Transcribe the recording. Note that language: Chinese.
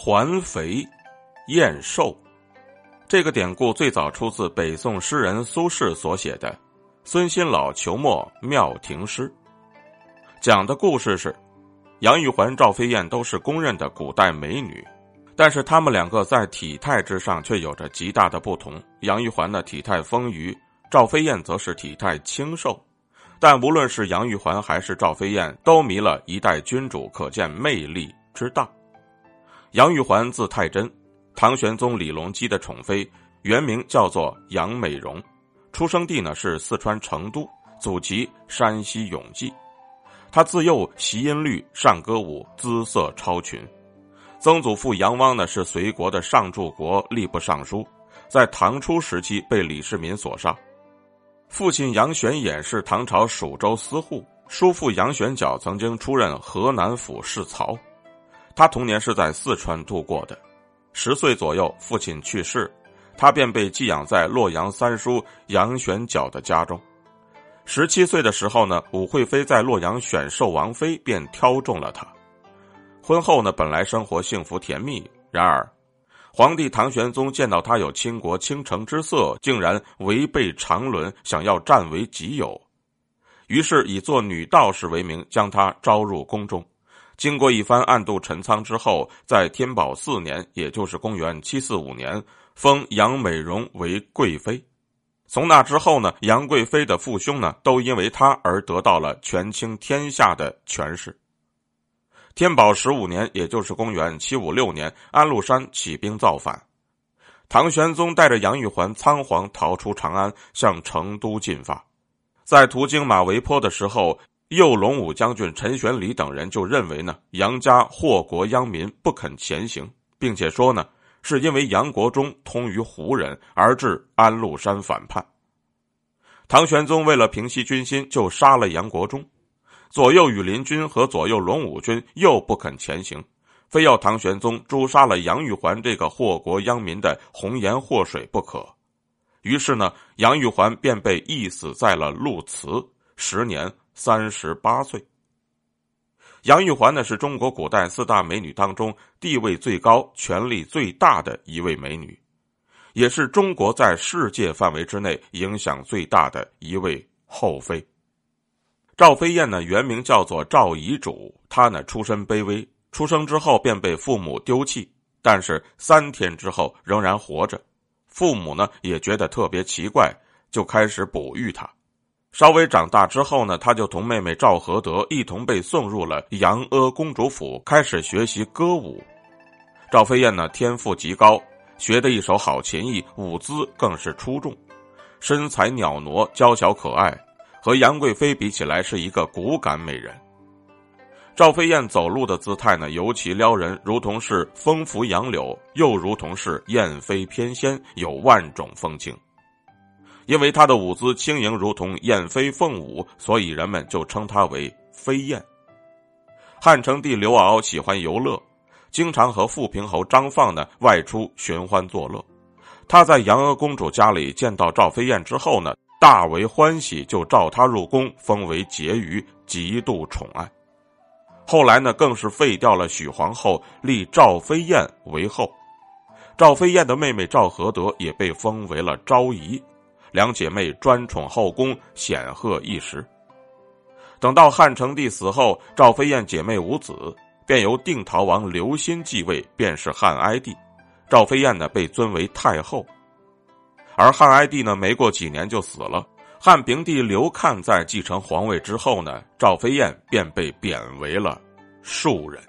环肥燕瘦，这个典故最早出自北宋诗人苏轼所写的《孙新老求墨庙亭诗》，讲的故事是杨玉环、赵飞燕都是公认的古代美女，但是她们两个在体态之上却有着极大的不同。杨玉环的体态丰腴，赵飞燕则是体态清瘦。但无论是杨玉环还是赵飞燕，都迷了一代君主，可见魅力之大。杨玉环字太真，唐玄宗李隆基的宠妃，原名叫做杨美容，出生地呢是四川成都，祖籍山西永济。她自幼习音律，善歌舞，姿色超群。曾祖父杨汪呢是隋国的上柱国吏部尚书，在唐初时期被李世民所杀。父亲杨玄琰是唐朝蜀州司户，叔父杨玄角曾经出任河南府侍曹。他童年是在四川度过的，十岁左右，父亲去世，他便被寄养在洛阳三叔杨玄角的家中。十七岁的时候呢，武惠妃在洛阳选寿王妃，便挑中了他。婚后呢，本来生活幸福甜蜜，然而，皇帝唐玄宗见到他有倾国倾城之色，竟然违背常伦，想要占为己有，于是以做女道士为名，将她招入宫中。经过一番暗度陈仓之后，在天宝四年，也就是公元七四五年，封杨美容为贵妃。从那之后呢，杨贵妃的父兄呢，都因为她而得到了权倾天下的权势。天宝十五年，也就是公元七五六年，安禄山起兵造反，唐玄宗带着杨玉环仓皇逃出长安，向成都进发。在途经马嵬坡的时候。右龙武将军陈玄礼等人就认为呢，杨家祸国殃民，不肯前行，并且说呢，是因为杨国忠通于胡人而致安禄山反叛。唐玄宗为了平息军心，就杀了杨国忠。左右羽林军和左右龙武军又不肯前行，非要唐玄宗诛杀了杨玉环这个祸国殃民的红颜祸水不可。于是呢，杨玉环便被缢死在了鹿祠，时年。三十八岁，杨玉环呢是中国古代四大美女当中地位最高、权力最大的一位美女，也是中国在世界范围之内影响最大的一位后妃。赵飞燕呢原名叫做赵遗主，她呢出身卑微，出生之后便被父母丢弃，但是三天之后仍然活着，父母呢也觉得特别奇怪，就开始哺育她。稍微长大之后呢，他就同妹妹赵合德一同被送入了杨阿公主府，开始学习歌舞。赵飞燕呢，天赋极高，学的一手好琴艺，舞姿更是出众，身材袅娜，娇小可爱，和杨贵妃比起来是一个骨感美人。赵飞燕走路的姿态呢，尤其撩人，如同是风拂杨柳，又如同是燕飞翩跹，有万种风情。因为她的舞姿轻盈，如同燕飞凤舞，所以人们就称她为飞燕。汉成帝刘骜喜欢游乐，经常和富平侯张放呢外出寻欢作乐。他在杨阿公主家里见到赵飞燕之后呢，大为欢喜，就召她入宫，封为婕妤，极度宠爱。后来呢，更是废掉了许皇后，立赵飞燕为后。赵飞燕的妹妹赵合德也被封为了昭仪。两姐妹专宠后宫，显赫一时。等到汉成帝死后，赵飞燕姐妹无子，便由定陶王刘歆继位，便是汉哀帝。赵飞燕呢，被尊为太后。而汉哀帝呢，没过几年就死了。汉平帝刘看在继承皇位之后呢，赵飞燕便被贬为了庶人。